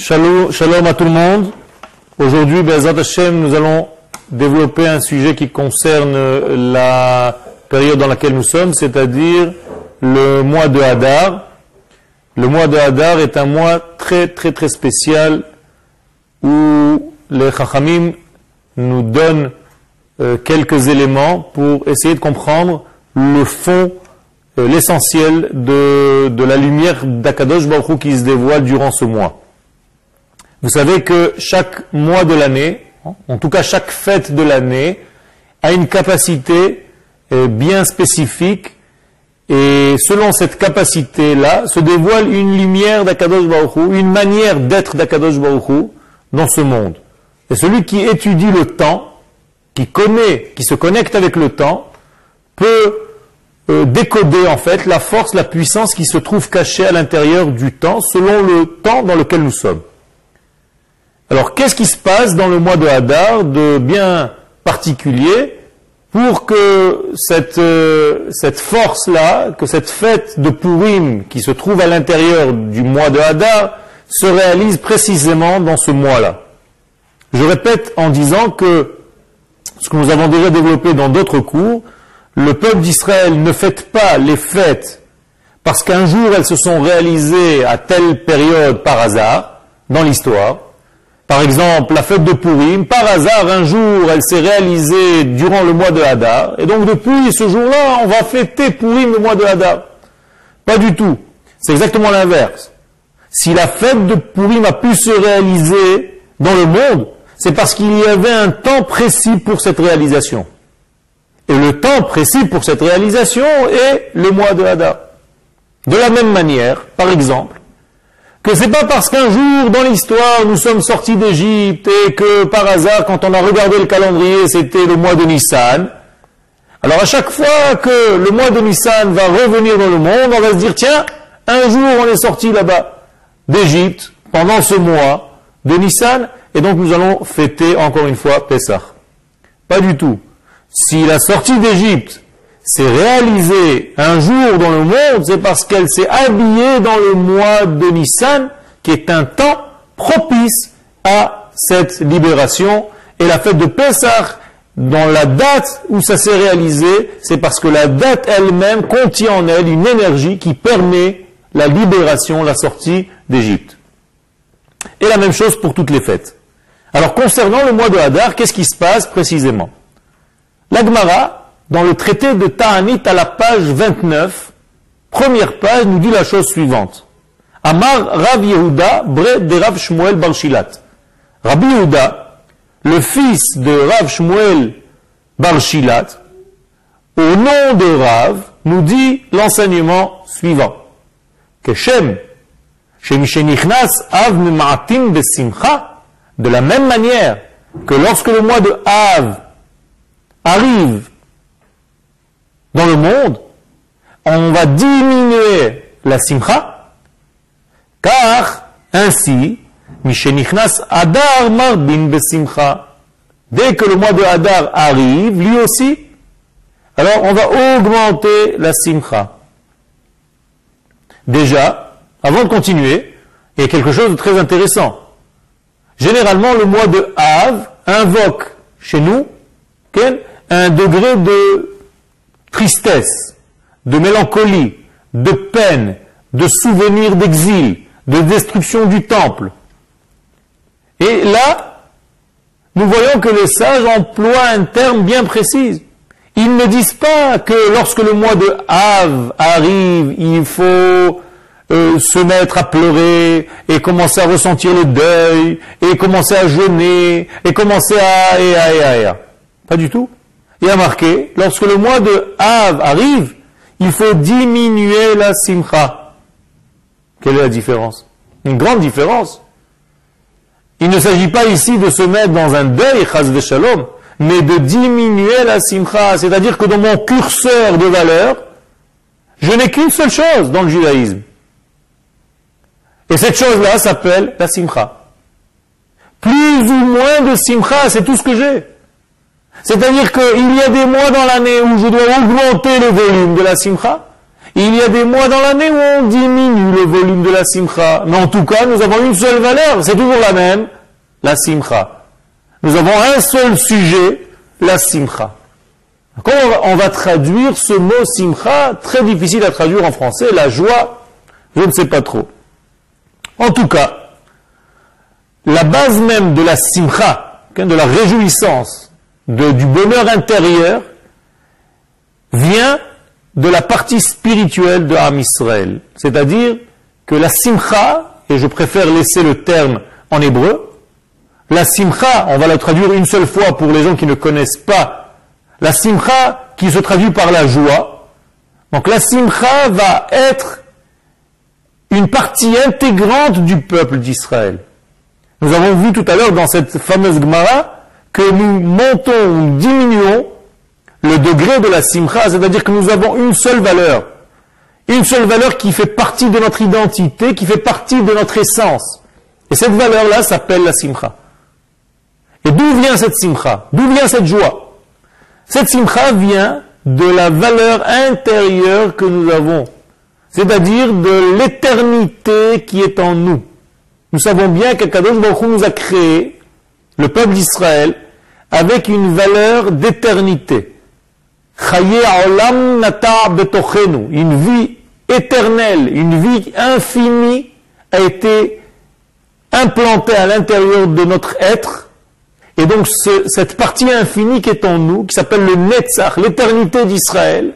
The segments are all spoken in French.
Shalom, à tout le monde. Aujourd'hui, Bezat Hashem, nous allons développer un sujet qui concerne la période dans laquelle nous sommes, c'est-à-dire le mois de Hadar. Le mois de Hadar est un mois très très très spécial où les Chachamim nous donnent euh, quelques éléments pour essayer de comprendre le fond, euh, l'essentiel de, la lumière d'Akadosh Baruch qui se dévoile durant ce mois. Vous savez que chaque mois de l'année, en tout cas chaque fête de l'année, a une capacité euh, bien spécifique et selon cette capacité-là se dévoile une lumière d'Akadosh Baruch une manière d'être d'Akadosh Baruch dans ce monde. Et celui qui étudie le temps, qui connaît, qui se connecte avec le temps, peut euh, décoder en fait la force, la puissance qui se trouve cachée à l'intérieur du temps selon le temps dans lequel nous sommes. Alors, qu'est-ce qui se passe dans le mois de Hadar de bien particulier pour que cette, euh, cette force-là, que cette fête de Purim qui se trouve à l'intérieur du mois de Hadar se réalise précisément dans ce mois-là? Je répète en disant que ce que nous avons déjà développé dans d'autres cours, le peuple d'Israël ne fête pas les fêtes parce qu'un jour elles se sont réalisées à telle période par hasard dans l'histoire, par exemple, la fête de Purim, par hasard, un jour, elle s'est réalisée durant le mois de Hadar, et donc depuis ce jour-là, on va fêter Purim le mois de Hadar. Pas du tout. C'est exactement l'inverse. Si la fête de Purim a pu se réaliser dans le monde, c'est parce qu'il y avait un temps précis pour cette réalisation. Et le temps précis pour cette réalisation est le mois de Hadar. De la même manière, par exemple, que c'est pas parce qu'un jour dans l'histoire nous sommes sortis d'Égypte et que par hasard quand on a regardé le calendrier c'était le mois de Nissan. Alors à chaque fois que le mois de Nissan va revenir dans le monde, on va se dire tiens, un jour on est sorti là-bas d'Égypte pendant ce mois de Nissan et donc nous allons fêter encore une fois Pessah. Pas du tout. Si la sortie d'Égypte s'est réalisée un jour dans le monde, c'est parce qu'elle s'est habillée dans le mois de Nissan, qui est un temps propice à cette libération. Et la fête de Pessah, dans la date où ça s'est réalisé, c'est parce que la date elle-même contient en elle une énergie qui permet la libération, la sortie d'Égypte. Et la même chose pour toutes les fêtes. Alors concernant le mois de Hadar, qu'est-ce qui se passe précisément? L'Agmara, dans le traité de Ta'anit à la page 29, première page, nous dit la chose suivante. Amar Rav Yehuda, bre de Rav Shmuel Barshilat. Rabbi Yehuda, le fils de Rav Shmuel Barshilat, au nom de Rav, nous dit l'enseignement suivant. Que Shem, Av de la même manière que lorsque le mois de Av arrive dans le monde, on va diminuer la simcha, car ainsi, Mishenichnas Adar Marbin Besimcha. Dès que le mois de Adar arrive, lui aussi, alors on va augmenter la simcha. Déjà, avant de continuer, il y a quelque chose de très intéressant. Généralement, le mois de Av invoque chez nous un degré de tristesse, de mélancolie, de peine, de souvenirs d'exil, de destruction du temple. Et là, nous voyons que les sages emploient un terme bien précis. Ils ne disent pas que lorsque le mois de Av arrive, il faut euh, se mettre à pleurer et commencer à ressentir le deuil et commencer à jeûner et commencer à et à et à, et à. Pas du tout il a marqué, lorsque le mois de Av arrive, il faut diminuer la simcha. Quelle est la différence? Une grande différence. Il ne s'agit pas ici de se mettre dans un deuil, chas shalom, mais de diminuer la simcha. C'est-à-dire que dans mon curseur de valeur, je n'ai qu'une seule chose dans le judaïsme. Et cette chose-là s'appelle la simcha. Plus ou moins de simcha, c'est tout ce que j'ai. C'est-à-dire qu'il y a des mois dans l'année où je dois augmenter le volume de la simcha, Il y a des mois dans l'année où on diminue le volume de la simcha. Mais en tout cas, nous avons une seule valeur, c'est toujours la même, la simcha. Nous avons un seul sujet, la simcha. Comment on va traduire ce mot simcha? Très difficile à traduire en français. La joie, je ne sais pas trop. En tout cas, la base même de la simcha, de la réjouissance, du bonheur intérieur, vient de la partie spirituelle de Ham Israël. C'est-à-dire que la simcha, et je préfère laisser le terme en hébreu, la simcha, on va la traduire une seule fois pour les gens qui ne connaissent pas, la simcha qui se traduit par la joie. Donc la simcha va être une partie intégrante du peuple d'Israël. Nous avons vu tout à l'heure dans cette fameuse Gemara que nous montons ou diminuons le degré de la simcha, c'est-à-dire que nous avons une seule valeur. Une seule valeur qui fait partie de notre identité, qui fait partie de notre essence. Et cette valeur-là s'appelle la simcha. Et d'où vient cette simcha? D'où vient cette joie? Cette simcha vient de la valeur intérieure que nous avons, c'est-à-dire de l'éternité qui est en nous. Nous savons bien qu'Akadosh Baruch nous a créé, le peuple d'Israël, avec une valeur d'éternité. Une vie éternelle, une vie infinie a été implantée à l'intérieur de notre être. Et donc cette partie infinie qui est en nous, qui s'appelle le Netzach, l'éternité d'Israël,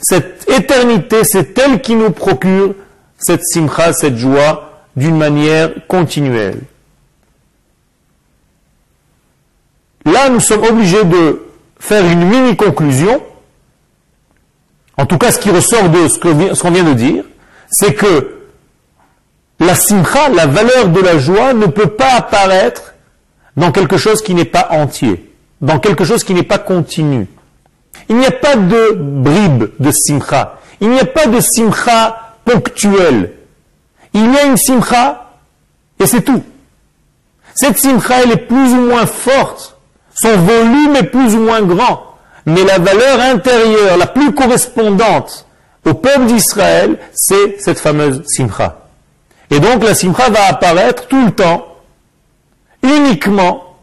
cette éternité, c'est elle qui nous procure cette simcha, cette joie, d'une manière continuelle. Là, nous sommes obligés de faire une mini-conclusion. En tout cas, ce qui ressort de ce qu'on vient de dire, c'est que la simcha, la valeur de la joie, ne peut pas apparaître dans quelque chose qui n'est pas entier, dans quelque chose qui n'est pas continu. Il n'y a pas de bribe de simcha. Il n'y a pas de simcha ponctuelle. Il y a une simcha et c'est tout. Cette simcha, elle est plus ou moins forte. Son volume est plus ou moins grand. Mais la valeur intérieure, la plus correspondante au peuple d'Israël, c'est cette fameuse simcha. Et donc la simcha va apparaître tout le temps, uniquement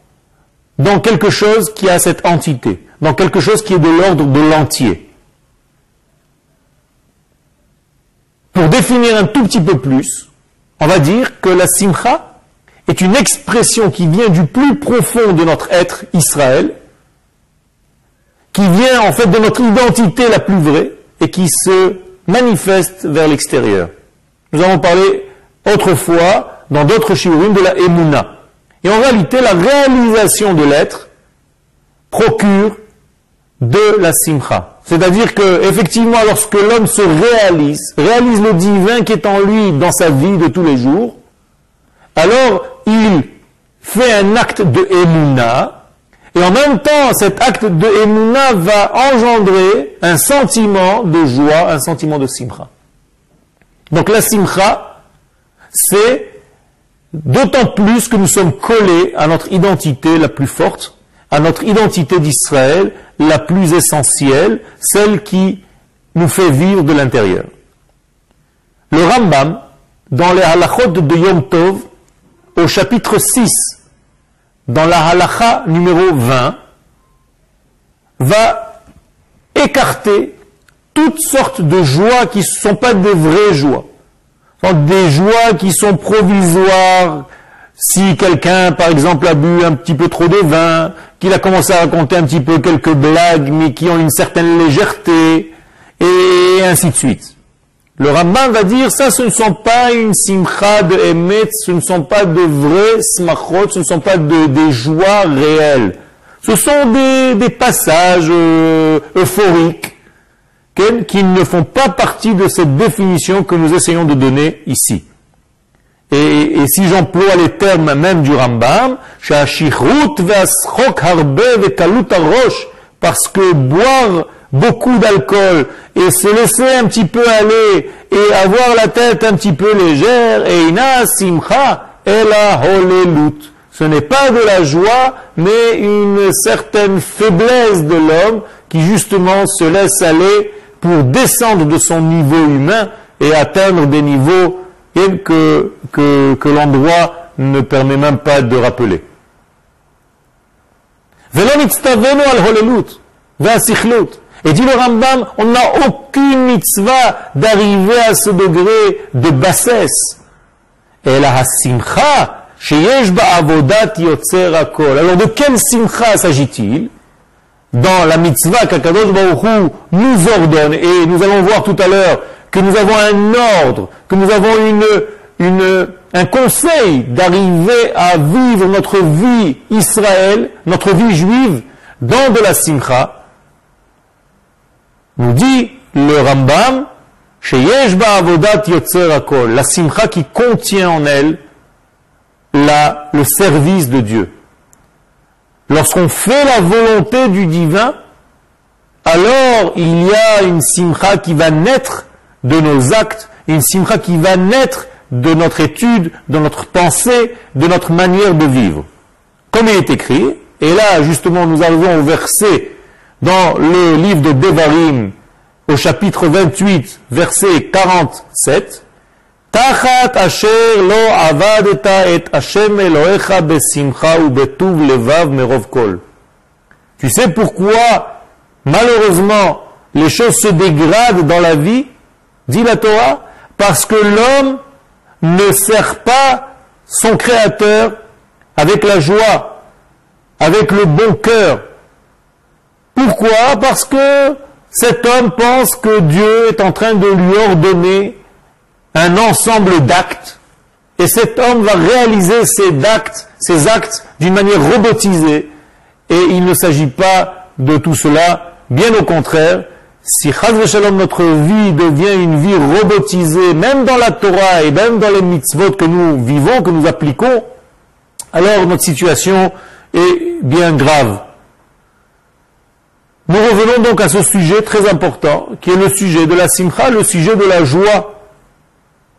dans quelque chose qui a cette entité, dans quelque chose qui est de l'ordre de l'entier. Pour définir un tout petit peu plus, on va dire que la simcha est une expression qui vient du plus profond de notre être Israël, qui vient en fait de notre identité la plus vraie et qui se manifeste vers l'extérieur. Nous avons parlé autrefois dans d'autres shiurim de la emuna. Et en réalité, la réalisation de l'être procure de la simcha. C'est-à-dire que, effectivement, lorsque l'homme se réalise, réalise le divin qui est en lui dans sa vie de tous les jours, alors il fait un acte de émouna, et en même temps, cet acte de émouna va engendrer un sentiment de joie, un sentiment de simcha. Donc la simcha, c'est d'autant plus que nous sommes collés à notre identité la plus forte, à notre identité d'Israël, la plus essentielle, celle qui nous fait vivre de l'intérieur. Le Rambam, dans les halachot de Yom Tov, au chapitre 6, dans la halacha numéro 20, va écarter toutes sortes de joies qui ne sont pas des vraies joies. des joies qui sont provisoires, si quelqu'un, par exemple, a bu un petit peu trop de vin, qu'il a commencé à raconter un petit peu quelques blagues, mais qui ont une certaine légèreté, et ainsi de suite. Le Ramban va dire, ça, ce ne sont pas une simcha de Emet, ce ne sont pas de vrais smachot, ce ne sont pas de, des joies réelles. Ce sont des, des passages euh, euphoriques qui ne font pas partie de cette définition que nous essayons de donner ici. Et, si j'emploie les termes même du Rambam, parce que boire beaucoup d'alcool et se laisser un petit peu aller et avoir la tête un petit peu légère, et ina simcha ela holelut. Ce n'est pas de la joie, mais une certaine faiblesse de l'homme qui justement se laisse aller pour descendre de son niveau humain et atteindre des niveaux que, que, l'endroit ne permet même pas de rappeler. Et dit le Rambam, on n'a aucune mitzvah d'arriver à ce degré de bassesse. Et la simcha, alors de quelle simcha s'agit-il? Dans la mitzvah qu'Akadosh Baruch nous ordonne, et nous allons voir tout à l'heure que nous avons un ordre, que nous avons une, un conseil d'arriver à vivre notre vie Israël, notre vie juive, dans de la simcha, nous dit le Rambam, la simcha qui contient en elle le service de Dieu. Lorsqu'on fait la volonté du divin, alors il y a une simcha qui va naître de nos actes, une simcha qui va naître de notre étude, de notre pensée, de notre manière de vivre. Comme il est écrit, et là justement nous arrivons au verset dans le livre de Devarim, au chapitre 28, verset 47, Tachat asher lo avadeta et besimcha. Tu sais pourquoi, malheureusement, les choses se dégradent dans la vie, dit la Torah, parce que l'homme ne sert pas son Créateur avec la joie, avec le bon cœur. Pourquoi? Parce que cet homme pense que Dieu est en train de lui ordonner un ensemble d'actes, et cet homme va réaliser ces actes, d'une manière robotisée, et il ne s'agit pas de tout cela, bien au contraire, si Shalom, notre vie devient une vie robotisée, même dans la Torah et même dans les mitzvot que nous vivons, que nous appliquons, alors notre situation est bien grave. Nous revenons donc à ce sujet très important, qui est le sujet de la simcha, le sujet de la joie.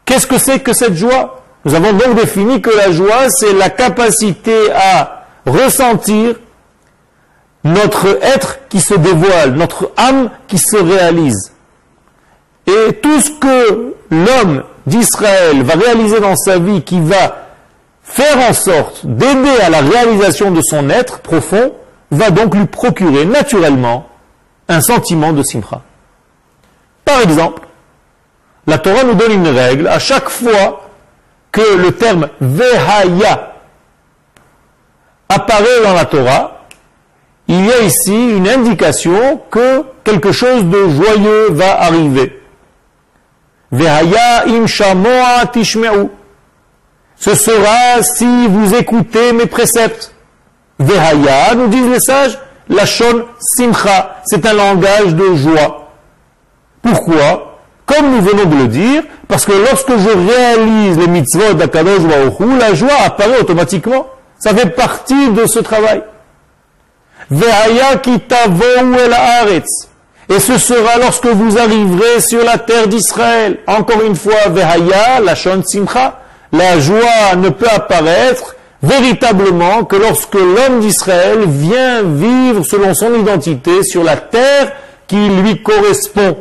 Qu'est-ce que c'est que cette joie? Nous avons donc défini que la joie, c'est la capacité à ressentir notre être qui se dévoile, notre âme qui se réalise. Et tout ce que l'homme d'Israël va réaliser dans sa vie, qui va faire en sorte d'aider à la réalisation de son être profond, va donc lui procurer naturellement un sentiment de simcha. Par exemple, la Torah nous donne une règle à chaque fois que le terme vehaya apparaît dans la Torah, il y a ici une indication que quelque chose de joyeux va arriver. Vehaya im tishme'u. Ce sera si vous écoutez mes préceptes. Vehaya, nous disent les sages, Lachon Simcha, c'est un langage de joie. Pourquoi? Comme nous venons de le dire, parce que lorsque je réalise les mitzvot d'Akadosh la joie apparaît automatiquement. Ça fait partie de ce travail. Vehaya el haaretz. Et ce sera lorsque vous arriverez sur la terre d'Israël. Encore une fois, Vehaya, Lachon Simcha. La joie ne peut apparaître véritablement que lorsque l'homme d'Israël vient vivre selon son identité sur la terre qui lui correspond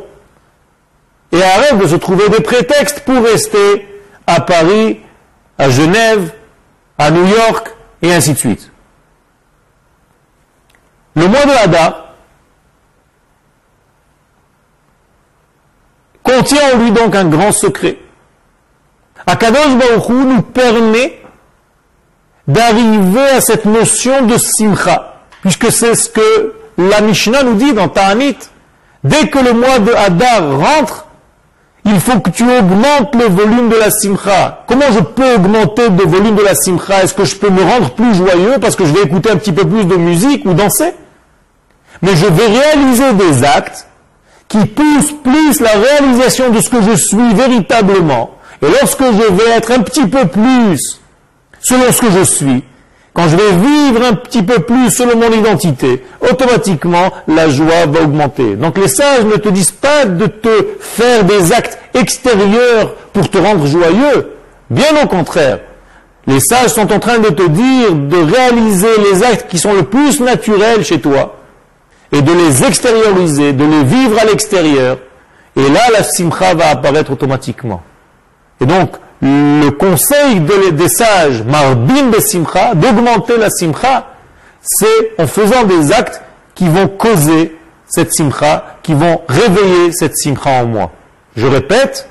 et arrête de se trouver des prétextes pour rester à Paris, à Genève, à New York et ainsi de suite. Le mois de Hadar contient en lui donc un grand secret. Akadosh Baruch nous permet d'arriver à cette notion de simcha, puisque c'est ce que la Mishnah nous dit dans Ta'anit. Dès que le mois de Hadar rentre, il faut que tu augmentes le volume de la simcha. Comment je peux augmenter le volume de la simcha? Est-ce que je peux me rendre plus joyeux parce que je vais écouter un petit peu plus de musique ou danser? Mais je vais réaliser des actes qui poussent plus la réalisation de ce que je suis véritablement. Et lorsque je vais être un petit peu plus selon ce que je suis, quand je vais vivre un petit peu plus selon mon identité, automatiquement la joie va augmenter. Donc les sages ne te disent pas de te faire des actes extérieurs pour te rendre joyeux. Bien au contraire. Les sages sont en train de te dire de réaliser les actes qui sont le plus naturels chez toi et de les extérioriser, de les vivre à l'extérieur Et là, la simcha va apparaître automatiquement. Et donc, le conseil des sages, marbim de simcha, d'augmenter la simcha, c'est en faisant des actes qui vont causer cette simcha, qui vont réveiller cette simcha en moi. Je répète,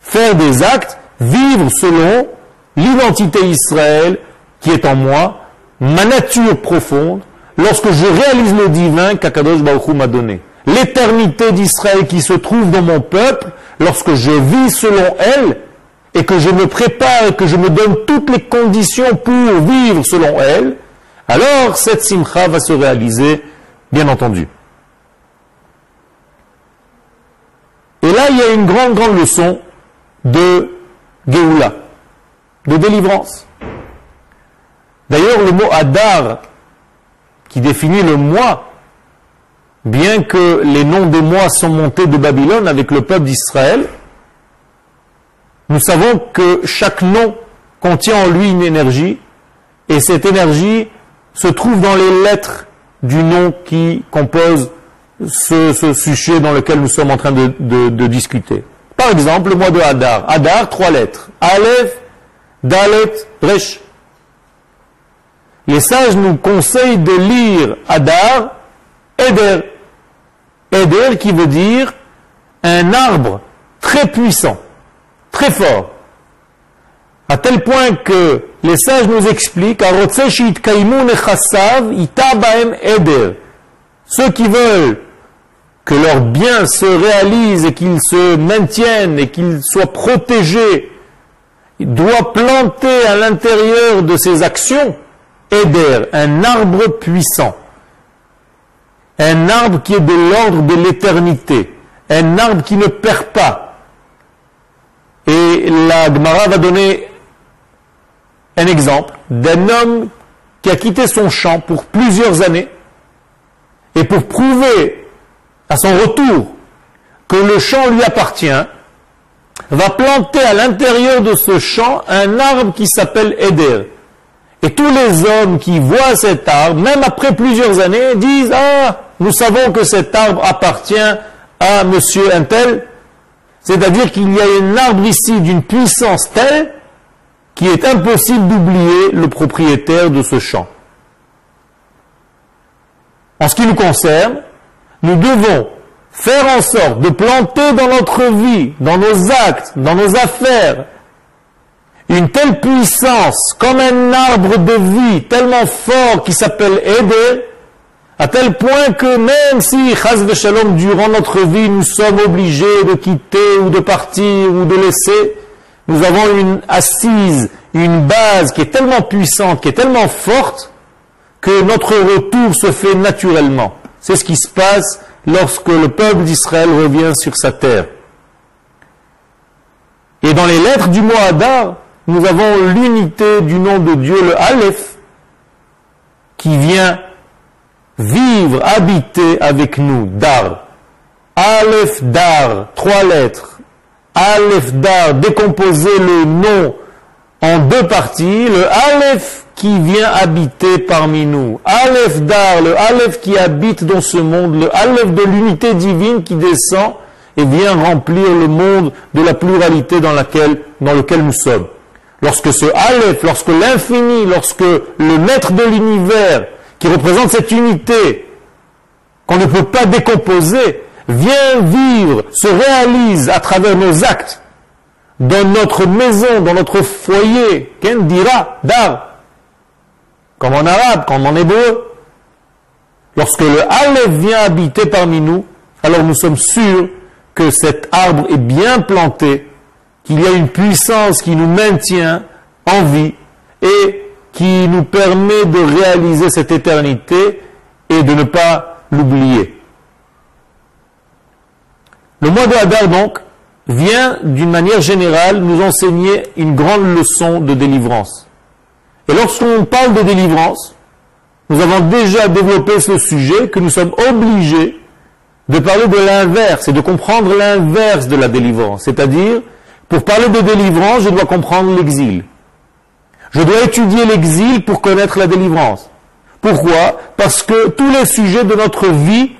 faire des actes, vivre selon l'identité Israël qui est en moi, ma nature profonde, lorsque je réalise le divin qu'Akadosh Baruch m'a donné. L'éternité d'Israël qui se trouve dans mon peuple, lorsque je vis selon elle, et que je me prépare que je me donne toutes les conditions pour vivre selon elle, alors cette simcha va se réaliser, bien entendu. Et là, il y a une grande, grande leçon de Géoula, de délivrance. D'ailleurs, le mot Adar, qui définit le mois, bien que les noms des mois sont montés de Babylone avec le peuple d'Israël, nous savons que chaque nom contient en lui une énergie, et cette énergie se trouve dans les lettres du nom qui compose ce, sujet dans lequel nous sommes en train de, discuter. Par exemple, le mois de Hadar. Hadar, trois lettres. Aleph, Dalet, Resh. Les sages nous conseillent de lire Hadar, Eder. Eder qui veut dire un arbre très puissant, très fort. À tel point que les sages nous expliquent, ceux qui veulent que leurs biens se réalisent et qu'ils se maintiennent et qu'ils soient protégés, doivent planter à l'intérieur de ces actions Eder, un arbre puissant, un arbre qui est de l'ordre de l'éternité, un arbre qui ne perd pas. Et la Gemara va donner un exemple d'un homme qui a quitté son champ pour plusieurs années et pour prouver à son retour que le champ lui appartient, va planter à l'intérieur de ce champ un arbre qui s'appelle Eder. Et tous les hommes qui voient cet arbre, même après plusieurs années, disent Ah, nous savons que cet arbre appartient à monsieur un tel. C'est-à-dire qu'il y a un arbre ici d'une puissance telle qu'il est impossible d'oublier le propriétaire de ce champ. En ce qui nous concerne, nous devons faire en sorte de planter dans notre vie, dans nos actes, dans nos affaires, une telle puissance, comme un arbre de vie tellement fort qui s'appelle aider, à tel point que même si, chas shalom, durant notre vie, nous sommes obligés de quitter ou de partir ou de laisser, nous avons une assise, une base qui est tellement puissante, qui est tellement forte, que notre retour se fait naturellement. C'est ce qui se passe lorsque le peuple d'Israël revient sur sa terre. Et dans les lettres du Adar, nous avons l'unité du nom de Dieu, le Aleph, qui vient vivre, habiter avec nous, Dar. Aleph, Dar, trois lettres. Aleph, Dar, décomposer le nom en deux parties. Le Aleph qui vient habiter parmi nous. Aleph Dar, le Aleph qui habite dans ce monde, le Aleph de l'unité divine qui descend et vient remplir le monde de la pluralité dans, laquelle, dans lequel nous sommes. Lorsque ce Aleph, lorsque l'infini, lorsque le maître de l'univers, qui représente cette unité, qu'on ne peut pas décomposer, vient vivre, se réalise à travers nos actes, dans notre maison, dans notre foyer, qu'en dira, dar, comme en arabe, comme en hébreu. Lorsque le Aleph vient habiter parmi nous, alors nous sommes sûrs que cet arbre est bien planté, qu'il y a une puissance qui nous maintient en vie et qui nous permet de réaliser cette éternité et de ne pas l'oublier. Le mois de Hadar, donc, vient d'une manière générale nous enseigner une grande leçon de délivrance. Et lorsqu'on parle de délivrance, nous avons déjà développé ce sujet que nous sommes obligés de parler de l'inverse et de comprendre l'inverse de la délivrance. C'est-à-dire, pour parler de délivrance, je dois comprendre l'exil. Je dois étudier l'exil pour connaître la délivrance. Pourquoi? Parce que tous les sujets de notre vie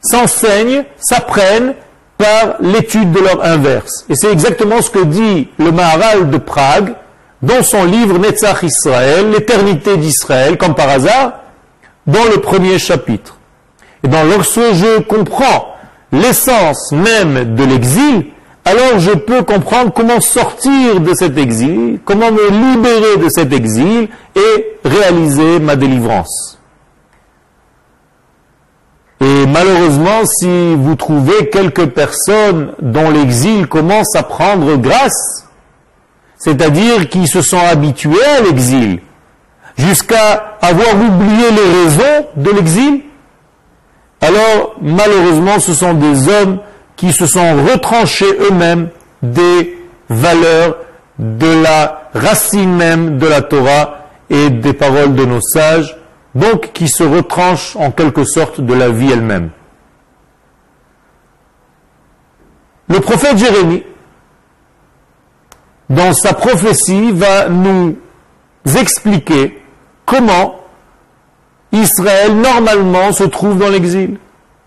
s'enseignent, s'apprennent par l'étude de leur inverse. Et c'est exactement ce que dit le Maharal de Prague dans son livre Netzach Israël, l'éternité d'Israël, comme par hasard, dans le premier chapitre. Et dans lorsque je comprends l'essence même de l'exil, alors je peux comprendre comment sortir de cet exil, comment me libérer de cet exil et réaliser ma délivrance. Et malheureusement, si vous trouvez quelques personnes dont l'exil commence à prendre grâce, c'est-à-dire qui se sont habitués à l'exil, jusqu'à avoir oublié les raisons de l'exil, alors malheureusement ce sont des hommes qui se sont retranchés eux-mêmes des valeurs de la racine même de la Torah et des paroles de nos sages, donc qui se retranchent en quelque sorte de la vie elle-même. Le prophète Jérémie, dans sa prophétie, va nous expliquer comment Israël normalement se trouve dans l'exil.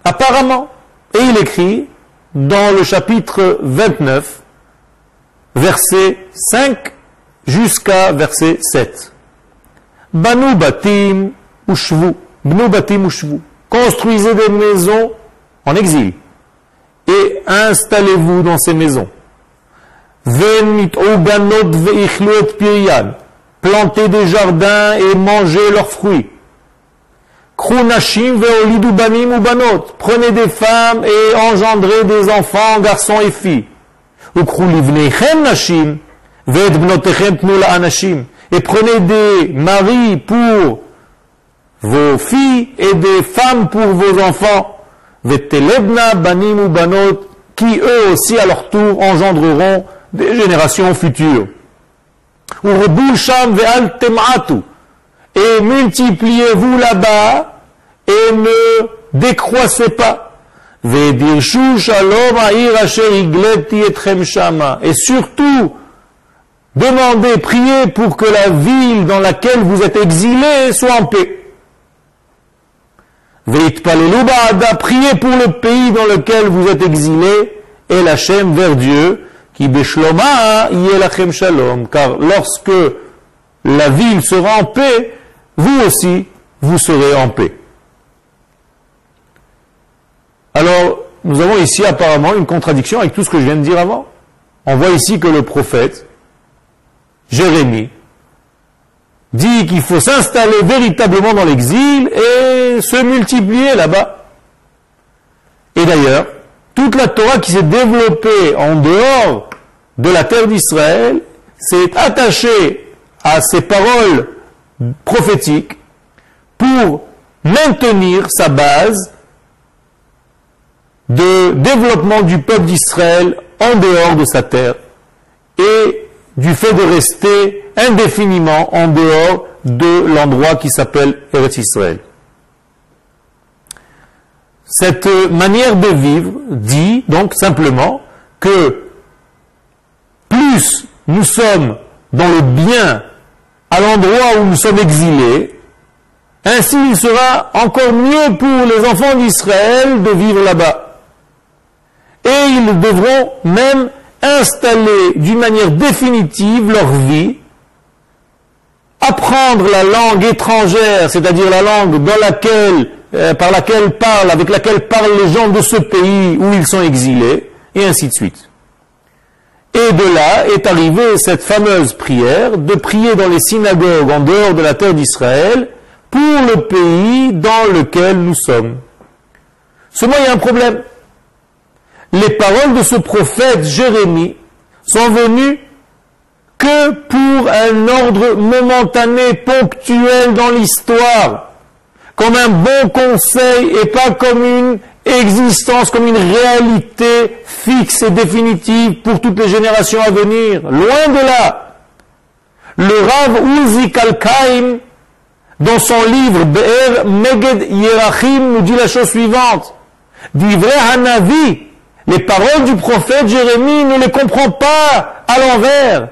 Apparemment. Et il écrit dans le chapitre 29, verset 5 jusqu'à verset 7. Banu batim ushvu. Bnu batim ushvu. Construisez des maisons en exil et installez-vous dans ces maisons. Planter des jardins et manger leurs fruits. Prenez des femmes et engendrez des enfants, garçons et filles. Et prenez des maris pour vos filles et des femmes pour vos enfants. Qui eux aussi à leur tour engendreront des générations futures. Et multipliez-vous là-bas et ne décroissez pas. Et surtout, demandez, priez pour que la ville dans laquelle vous êtes exilés soit en paix. Priez pour le pays dans lequel vous êtes exilés et la chaîne vers Dieu car lorsque la ville sera en paix, vous aussi, vous serez en paix. Alors, nous avons ici apparemment une contradiction avec tout ce que je viens de dire avant. On voit ici que le prophète, Jérémie, dit qu'il faut s'installer véritablement dans l'exil et se multiplier là-bas. Et d'ailleurs, toute la Torah qui s'est développée en dehors de la terre d'Israël s'est attachée à ces paroles prophétiques pour maintenir sa base de développement du peuple d'Israël en dehors de sa terre et du fait de rester indéfiniment en dehors de l'endroit qui s'appelle Eretz Israël. Cette manière de vivre dit donc simplement que plus nous sommes dans le bien à l'endroit où nous sommes exilés, ainsi il sera encore mieux pour les enfants d'Israël de vivre là-bas. Et ils devront même installer d'une manière définitive leur vie, apprendre la langue étrangère, c'est-à-dire la langue dans laquelle, euh, par laquelle parlent, avec laquelle parlent les gens de ce pays où ils sont exilés, et ainsi de suite. Et de là est arrivée cette fameuse prière de prier dans les synagogues en dehors de la terre d'Israël pour le pays dans lequel nous sommes. Seulement, il y a un problème. Les paroles de ce prophète Jérémie sont venues que pour un ordre momentané, ponctuel dans l'histoire, comme un bon conseil et pas comme une existence comme une réalité fixe et définitive pour toutes les générations à venir. Loin de là. Le Rav Uzi Kalkaim, dans son livre Be'er Meged Yerachim, nous dit la chose suivante. Divrei Hanavi, les paroles du prophète Jérémie ne les comprend pas à l'envers.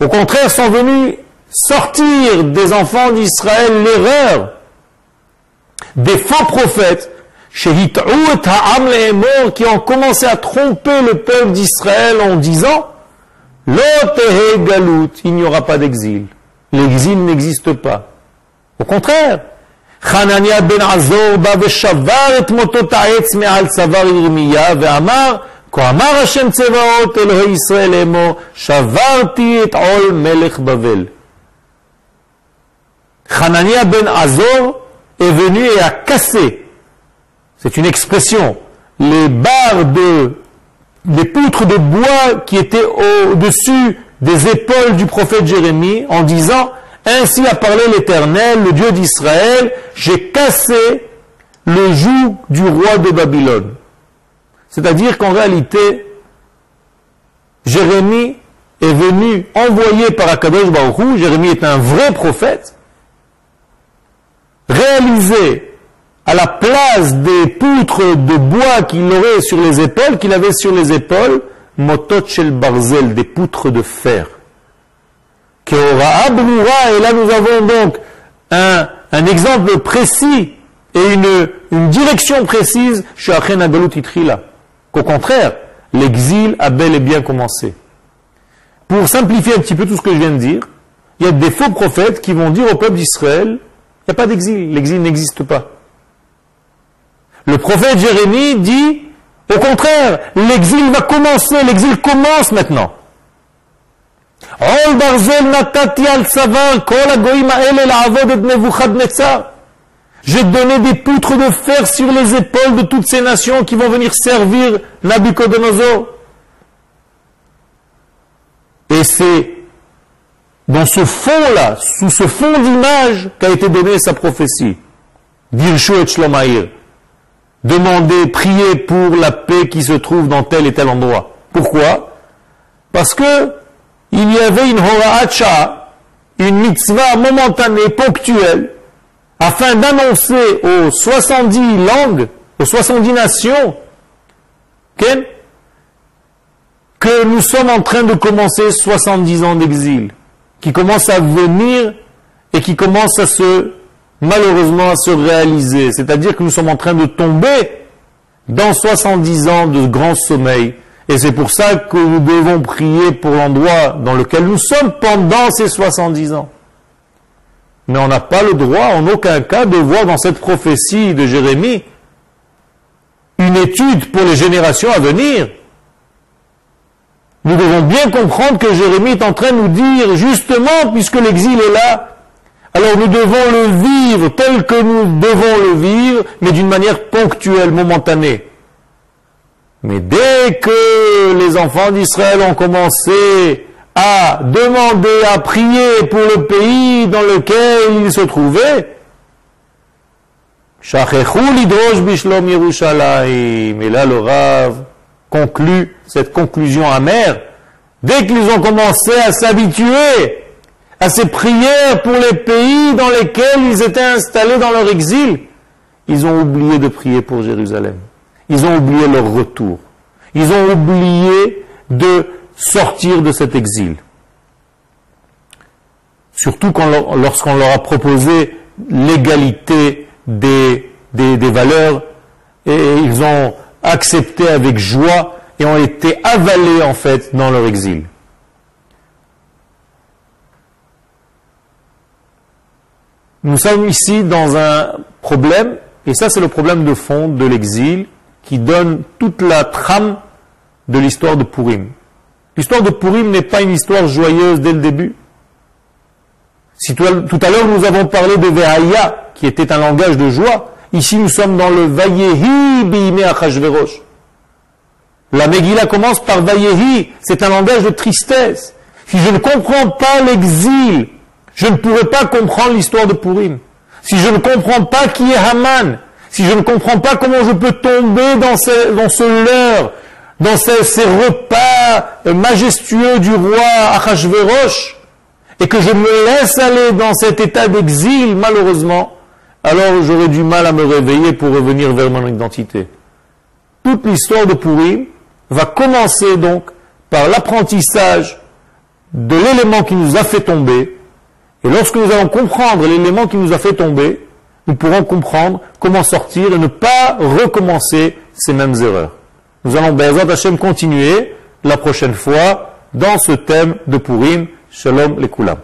Au contraire, sont venus sortir des enfants d'Israël l'erreur. des faux prophètes, qui ont commencé à tromper le peuple d'Israël en disant galut, il n'y aura pas d'exil. L'exil n'existe pas. Au contraire, חנניה ben Azor בא ושבר את מוטות העץ מעל צוואר ירמיה ואמר כה אמר השם צבאות אלוהי ישראל לאמור שברתי את עול מלך בבל. Hanania ben Azor est venu et a cassé, c'est une expression, les barres de, les poutres de bois qui étaient au-dessus des épaules du prophète Jérémie en disant, ainsi a parlé l'Éternel, le Dieu d'Israël, j'ai cassé le joug du roi de Babylone. C'est-à-dire qu'en réalité, Jérémie est venu envoyé par Akadosh Baruch Jérémie est un vrai prophète, réalisé à la place des poutres de bois qu'il aurait sur les épaules, qu'il avait sur les épaules, motot shel barzel, des poutres de fer. Et là nous avons donc un, un exemple précis et une, une direction précise chez Qu'au contraire, l'exil a bel et bien commencé. Pour simplifier un petit peu tout ce que je viens de dire, il y a des faux prophètes qui vont dire au peuple d'Israël, n'y a pas d'exil, l'exil n'existe pas. Le prophète Jérémie dit, au contraire, l'exil va commencer, l'exil commence maintenant. J'ai donné des poutres de fer sur les épaules de toutes ces nations qui vont venir servir Nabucodonosor. Et c'est dans ce fond-là, sous ce fond d'image, qu'a été donnée sa prophétie. Dirshu et Shlomaïr. Demander, prier pour la paix qui se trouve dans tel et tel endroit. Pourquoi? Parce que il y avait une hora'acha, une mitzvah momentanée, ponctuelle, afin d'annoncer aux 70 langues, aux 70 nations, que nous sommes en train de commencer 70 ans d'exil, qui commence à venir et qui commence à se, malheureusement, à se réaliser. C'est-à-dire que nous sommes en train de tomber dans 70 ans de grand sommeil. Et c'est pour ça que nous devons prier pour l'endroit dans lequel nous sommes pendant ces 70 ans. Mais on n'a pas le droit en aucun cas de voir dans cette prophétie de Jérémie une étude pour les générations à venir. Nous devons bien comprendre que Jérémie est en train de nous dire, justement, puisque l'exil est là, alors nous devons le vivre tel que nous devons le vivre, mais d'une manière ponctuelle, momentanée. Mais dès que les enfants d'Israël ont commencé à demander, à prier pour le pays dans lequel ils se trouvaient, là le conclut cette conclusion amère. Dès qu'ils ont commencé à s'habituer à ces prières pour les pays dans lesquels ils étaient installés dans leur exil, ils ont oublié de prier pour Jérusalem. Ils ont oublié leur retour. Ils ont oublié de sortir de cet exil. Surtout lorsqu'on leur a proposé l'égalité des, des, des valeurs, et ils ont accepté avec joie et ont été avalés en fait dans leur exil. Nous sommes ici dans un problème, et ça c'est le problème de fond de l'exil, qui donne toute la trame de l'histoire de Purim. L'histoire de Purim n'est pas une histoire joyeuse dès le début. Tout à l'heure nous avons parlé de Vehaya, qui était un langage de joie, ici nous sommes dans le Vayehi Bime Achashverosh. La Megillah commence par Vayehi, c'est un langage de tristesse. Si je ne comprends pas l'exil, je ne pourrai pas comprendre l'histoire de Purim. Si je ne comprends pas qui est Haman, si je ne comprends pas comment je peux tomber dans ce, dans ce leurre, dans ces, repas majestueux du roi Achashverosh, et que je me laisse aller dans cet état d'exil, malheureusement, alors j'aurai du mal à me réveiller pour revenir vers mon identité. Toute l'histoire de Purim va commencer donc par l'apprentissage de l'élément qui nous a fait tomber, et lorsque nous allons comprendre l'élément qui nous a fait tomber, nous pourrons comprendre comment sortir et ne pas recommencer ces mêmes erreurs. Nous allons, Bezat Hashem, continuer la prochaine fois dans ce thème de Purim. Shalom les Koulam.